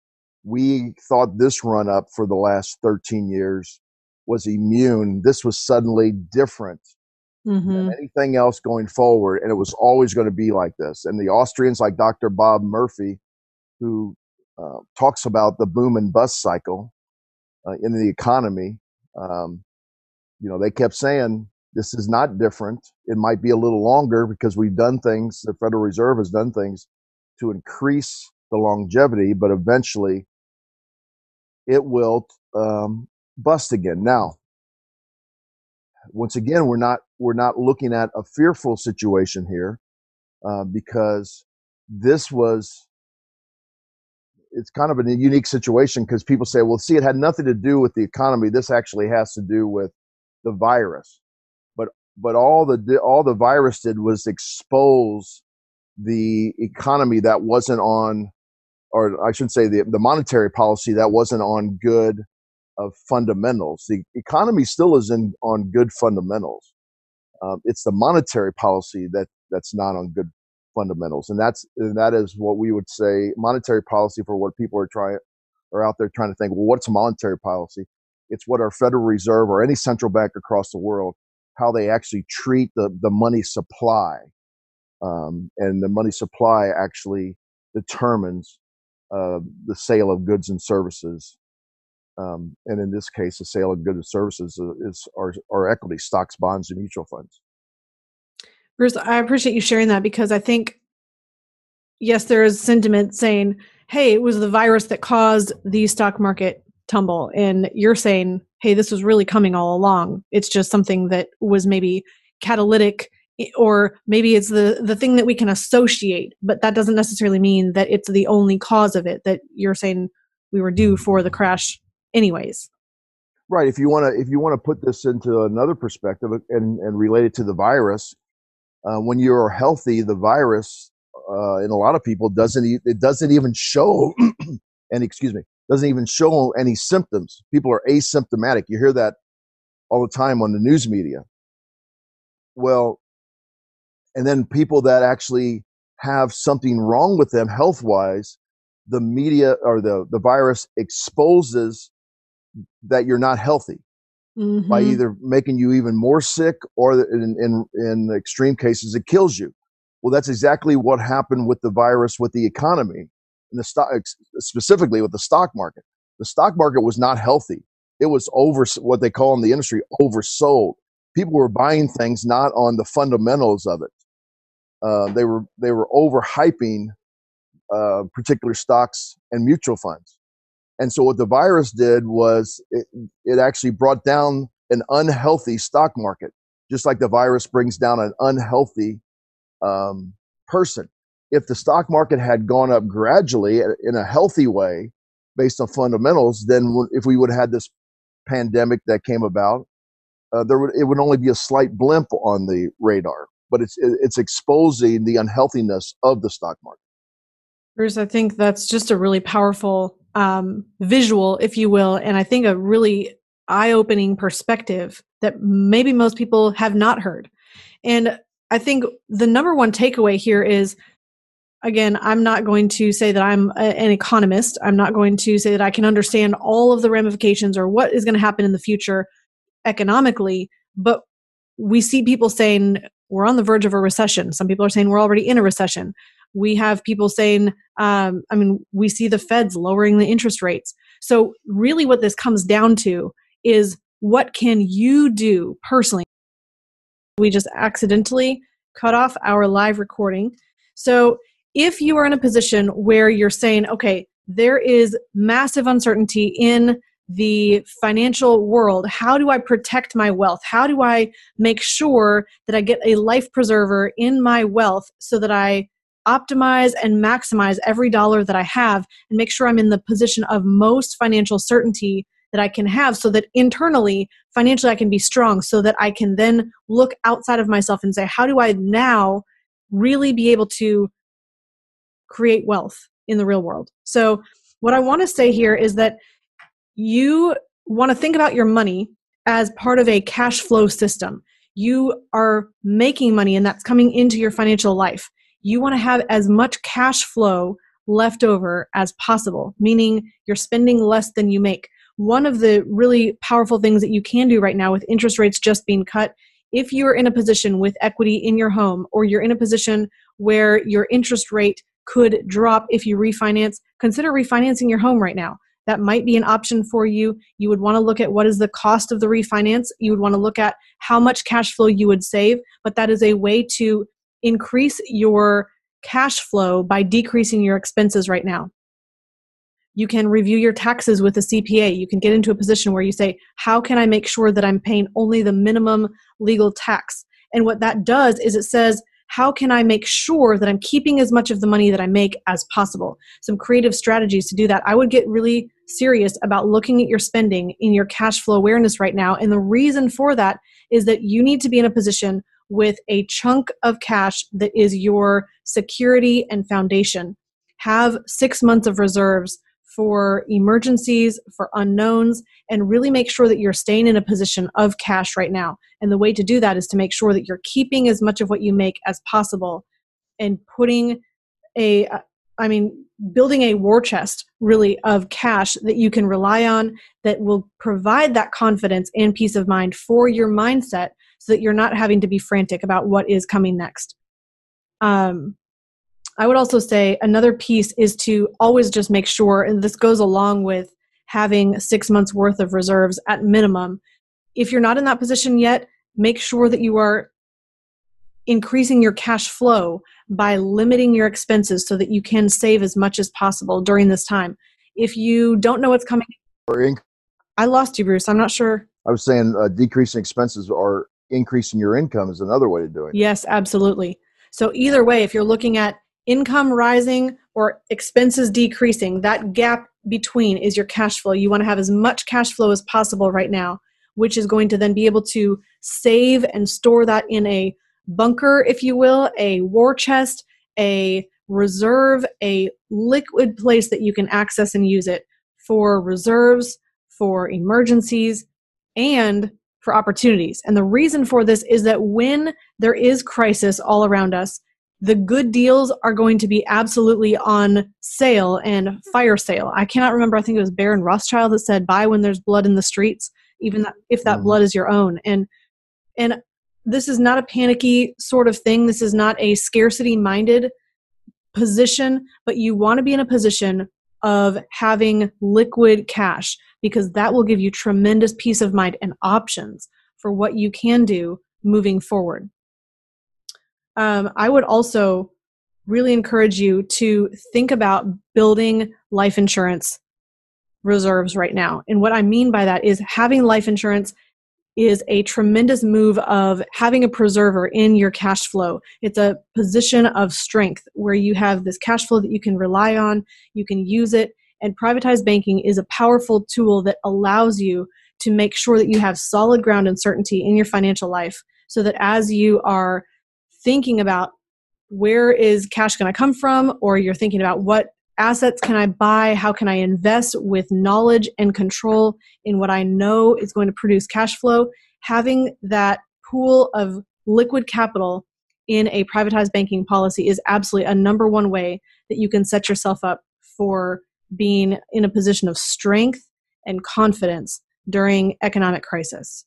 we thought this run up for the last 13 years was immune. This was suddenly different mm-hmm. than anything else going forward, and it was always going to be like this. And the Austrians, like Dr. Bob Murphy, who uh, talks about the boom and bust cycle uh, in the economy. Um, you know, they kept saying this is not different. It might be a little longer because we've done things, the Federal Reserve has done things to increase the longevity, but eventually it will um, bust again. Now, once again, we're not we're not looking at a fearful situation here uh, because this was it's kind of a unique situation because people say, well, see, it had nothing to do with the economy. This actually has to do with the virus. But but all the all the virus did was expose the economy that wasn't on, or I should say, the the monetary policy that wasn't on good of fundamentals. The economy still is in on good fundamentals. Um, it's the monetary policy that that's not on good fundamentals, and that's and that is what we would say monetary policy for what people are trying are out there trying to think. Well, what's monetary policy? It's what our Federal Reserve or any central bank across the world how they actually treat the the money supply, um, and the money supply actually determines uh, the sale of goods and services. Um, and in this case, the sale of goods and services is, is our, our equity stocks, bonds, and mutual funds. Bruce, I appreciate you sharing that because I think, yes, there is sentiment saying, hey, it was the virus that caused the stock market tumble. And you're saying, hey, this was really coming all along. It's just something that was maybe catalytic or maybe it's the the thing that we can associate but that doesn't necessarily mean that it's the only cause of it that you're saying we were due for the crash anyways right if you want to if you want to put this into another perspective uh, and and relate it to the virus uh, when you're healthy the virus uh, in a lot of people doesn't e- it doesn't even show and excuse me doesn't even show any symptoms. People are asymptomatic. You hear that all the time on the news media. Well and then people that actually have something wrong with them health wise the media or the the virus exposes that you're not healthy mm-hmm. by either making you even more sick or in, in in extreme cases it kills you. Well that's exactly what happened with the virus with the economy and the stock specifically with the stock market. The stock market was not healthy. It was over what they call in the industry oversold. People were buying things not on the fundamentals of it. Uh, they were they were overhyping uh, particular stocks and mutual funds. And so what the virus did was it, it actually brought down an unhealthy stock market, just like the virus brings down an unhealthy um, person. If the stock market had gone up gradually in a healthy way, based on fundamentals, then if we would have had this pandemic that came about, uh, there would it would only be a slight blimp on the radar but it's it's exposing the unhealthiness of the stock market. Bruce, I think that's just a really powerful um, visual, if you will, and I think a really eye-opening perspective that maybe most people have not heard. And I think the number one takeaway here is again, I'm not going to say that I'm a, an economist. I'm not going to say that I can understand all of the ramifications or what is going to happen in the future economically, but we see people saying we're on the verge of a recession. Some people are saying we're already in a recession. We have people saying, um, I mean, we see the feds lowering the interest rates. So, really, what this comes down to is what can you do personally? We just accidentally cut off our live recording. So, if you are in a position where you're saying, okay, there is massive uncertainty in the financial world how do i protect my wealth how do i make sure that i get a life preserver in my wealth so that i optimize and maximize every dollar that i have and make sure i'm in the position of most financial certainty that i can have so that internally financially i can be strong so that i can then look outside of myself and say how do i now really be able to create wealth in the real world so what i want to say here is that you want to think about your money as part of a cash flow system. You are making money and that's coming into your financial life. You want to have as much cash flow left over as possible, meaning you're spending less than you make. One of the really powerful things that you can do right now with interest rates just being cut, if you're in a position with equity in your home or you're in a position where your interest rate could drop if you refinance, consider refinancing your home right now that might be an option for you. You would want to look at what is the cost of the refinance. You would want to look at how much cash flow you would save, but that is a way to increase your cash flow by decreasing your expenses right now. You can review your taxes with a CPA. You can get into a position where you say, How can I make sure that I'm paying only the minimum legal tax? And what that does is it says, how can I make sure that I'm keeping as much of the money that I make as possible? Some creative strategies to do that. I would get really serious about looking at your spending in your cash flow awareness right now. And the reason for that is that you need to be in a position with a chunk of cash that is your security and foundation. Have six months of reserves for emergencies, for unknowns, and really make sure that you're staying in a position of cash right now. And the way to do that is to make sure that you're keeping as much of what you make as possible and putting a, I mean, building a war chest really of cash that you can rely on that will provide that confidence and peace of mind for your mindset so that you're not having to be frantic about what is coming next. Um, I would also say another piece is to always just make sure, and this goes along with having six months worth of reserves at minimum. If you're not in that position yet, make sure that you are increasing your cash flow by limiting your expenses so that you can save as much as possible during this time. If you don't know what's coming, I lost you, Bruce. I'm not sure. I was saying uh, decreasing expenses or increasing your income is another way to do it. Yes, absolutely. So either way, if you're looking at income rising or expenses decreasing, that gap between is your cash flow. You want to have as much cash flow as possible right now, which is going to then be able to save and store that in a bunker, if you will, a war chest, a reserve, a liquid place that you can access and use it for reserves, for emergencies, and for opportunities. And the reason for this is that when there is crisis all around us, the good deals are going to be absolutely on sale and fire sale. I cannot remember, I think it was Baron Rothschild that said, buy when there's blood in the streets, even if that mm. blood is your own. And and this is not a panicky sort of thing. This is not a scarcity minded position, but you want to be in a position of having liquid cash because that will give you tremendous peace of mind and options for what you can do moving forward. Um, I would also really encourage you to think about building life insurance reserves right now. And what I mean by that is having life insurance is a tremendous move of having a preserver in your cash flow. It's a position of strength where you have this cash flow that you can rely on, you can use it, and privatized banking is a powerful tool that allows you to make sure that you have solid ground and certainty in your financial life so that as you are thinking about where is cash going to come from or you're thinking about what assets can I buy? How can I invest with knowledge and control in what I know is going to produce cash flow? Having that pool of liquid capital in a privatized banking policy is absolutely a number one way that you can set yourself up for being in a position of strength and confidence during economic crisis.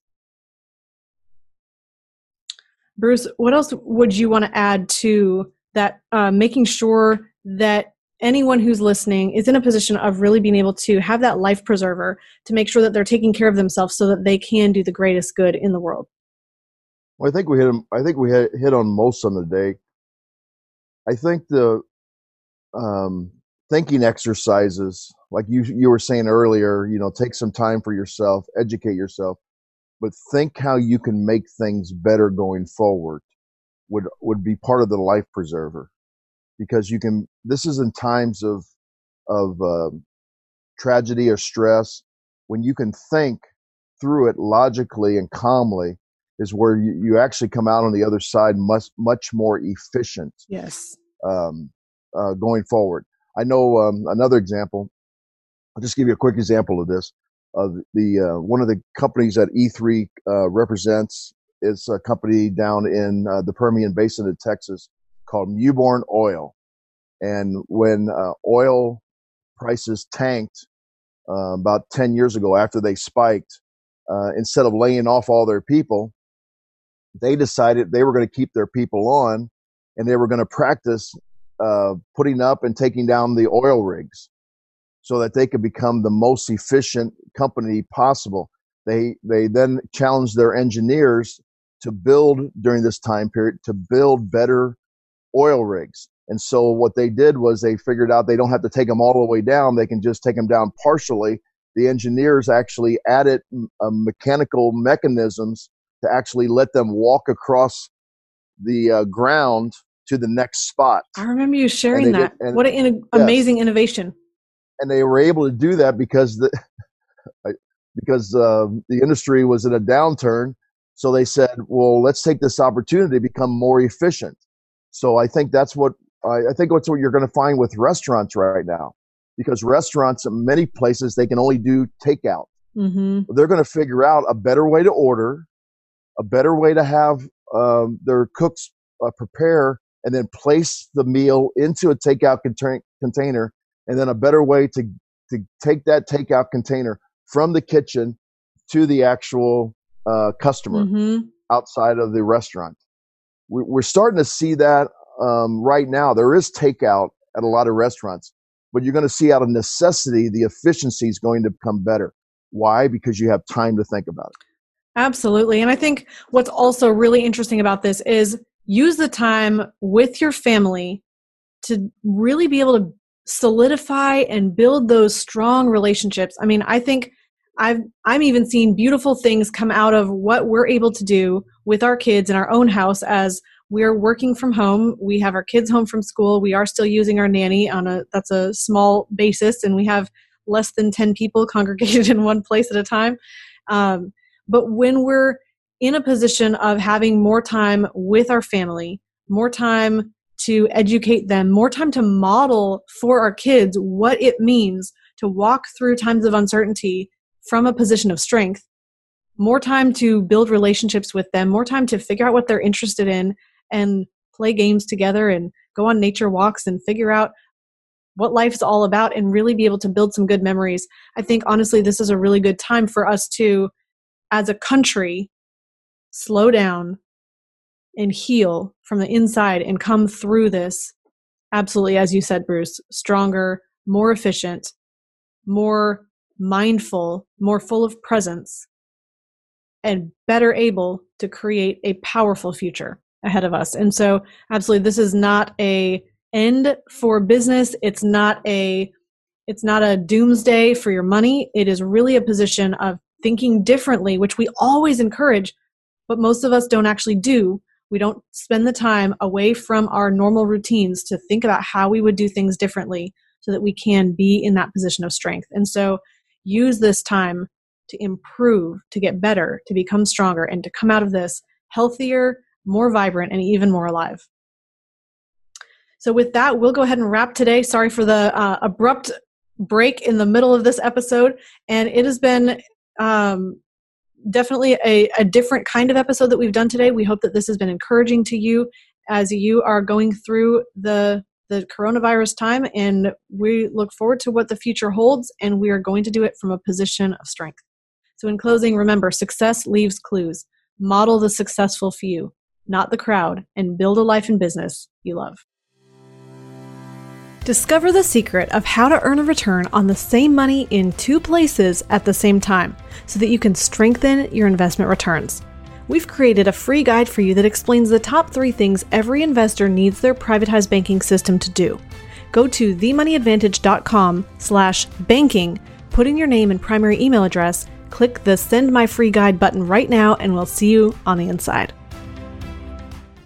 Bruce, what else would you want to add to that? Uh, making sure that anyone who's listening is in a position of really being able to have that life preserver to make sure that they're taking care of themselves so that they can do the greatest good in the world. Well i think we hit i think we hit, on most on the day. I think the um, thinking exercises like you you were saying earlier you know take some time for yourself educate yourself but think how you can make things better going forward would would be part of the life preserver because you can this is in times of of uh, tragedy or stress. When you can think through it logically and calmly is where you, you actually come out on the other side much much more efficient yes. um, uh, going forward. I know um, another example i'll just give you a quick example of this uh, the uh, one of the companies that e3 uh, represents. Is a company down in uh, the permian basin of texas called Mewbourne Oil. And when uh, oil prices tanked uh, about 10 years ago after they spiked, uh, instead of laying off all their people, they decided they were going to keep their people on and they were going to practice uh, putting up and taking down the oil rigs so that they could become the most efficient company possible. They, they then challenged their engineers to build during this time period to build better oil rigs. And so what they did was they figured out they don't have to take them all the way down. They can just take them down partially. The engineers actually added uh, mechanical mechanisms to actually let them walk across the uh, ground to the next spot. I remember you sharing that. Did, what an in- yes. amazing innovation! And they were able to do that because the because uh, the industry was in a downturn. So they said, "Well, let's take this opportunity to become more efficient." So I think that's what I, I think that's what you're going to find with restaurants right now, because restaurants in many places they can only do takeout. Mm-hmm. They're going to figure out a better way to order, a better way to have um, their cooks uh, prepare and then place the meal into a takeout container, and then a better way to to take that takeout container from the kitchen to the actual uh, customer mm-hmm. outside of the restaurant we're starting to see that um, right now. There is takeout at a lot of restaurants, but you're going to see out of necessity, the efficiency is going to become better. Why? Because you have time to think about it. Absolutely. And I think what's also really interesting about this is use the time with your family to really be able to solidify and build those strong relationships. I mean, I think I've I'm even seeing beautiful things come out of what we're able to do with our kids in our own house as we're working from home. We have our kids home from school. We are still using our nanny on a that's a small basis, and we have less than ten people congregated in one place at a time. Um, but when we're in a position of having more time with our family, more time to educate them, more time to model for our kids what it means to walk through times of uncertainty from a position of strength, more time to build relationships with them, more time to figure out what they're interested in and play games together and go on nature walks and figure out what life's all about and really be able to build some good memories. I think honestly, this is a really good time for us to, as a country, slow down and heal from the inside and come through this absolutely as you said bruce stronger more efficient more mindful more full of presence and better able to create a powerful future ahead of us. And so absolutely this is not a end for business. It's not a it's not a doomsday for your money. It is really a position of thinking differently which we always encourage but most of us don't actually do. We don't spend the time away from our normal routines to think about how we would do things differently so that we can be in that position of strength. And so use this time to improve, to get better, to become stronger, and to come out of this healthier, more vibrant, and even more alive. So, with that, we'll go ahead and wrap today. Sorry for the uh, abrupt break in the middle of this episode. And it has been um, definitely a, a different kind of episode that we've done today. We hope that this has been encouraging to you as you are going through the the coronavirus time and we look forward to what the future holds and we are going to do it from a position of strength. So in closing, remember success leaves clues. Model the successful few, not the crowd, and build a life and business you love. Discover the secret of how to earn a return on the same money in two places at the same time so that you can strengthen your investment returns. We've created a free guide for you that explains the top three things every investor needs their privatized banking system to do. Go to themoneyadvantage.com slash banking, put in your name and primary email address, click the send my free guide button right now, and we'll see you on the inside.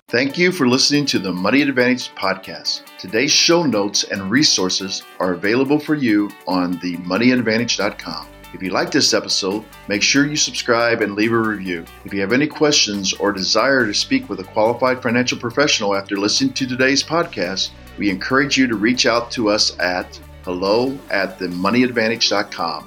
Thank you for listening to the Money Advantage podcast. Today's show notes and resources are available for you on themoneyadvantage.com. If you like this episode, make sure you subscribe and leave a review. If you have any questions or desire to speak with a qualified financial professional after listening to today's podcast, we encourage you to reach out to us at hello at themoneyadvantage.com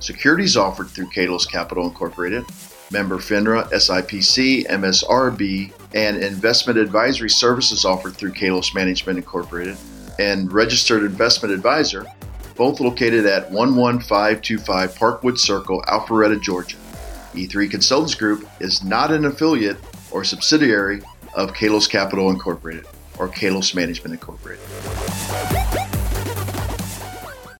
Securities offered through Kalos Capital Incorporated member FINRA, SIPC, MSRB, and investment advisory services offered through Kalos Management Incorporated, and registered investment advisor, both located at 11525 Parkwood Circle, Alpharetta, Georgia. E3 Consultants Group is not an affiliate or subsidiary of Kalos Capital Incorporated or Kalos Management Incorporated.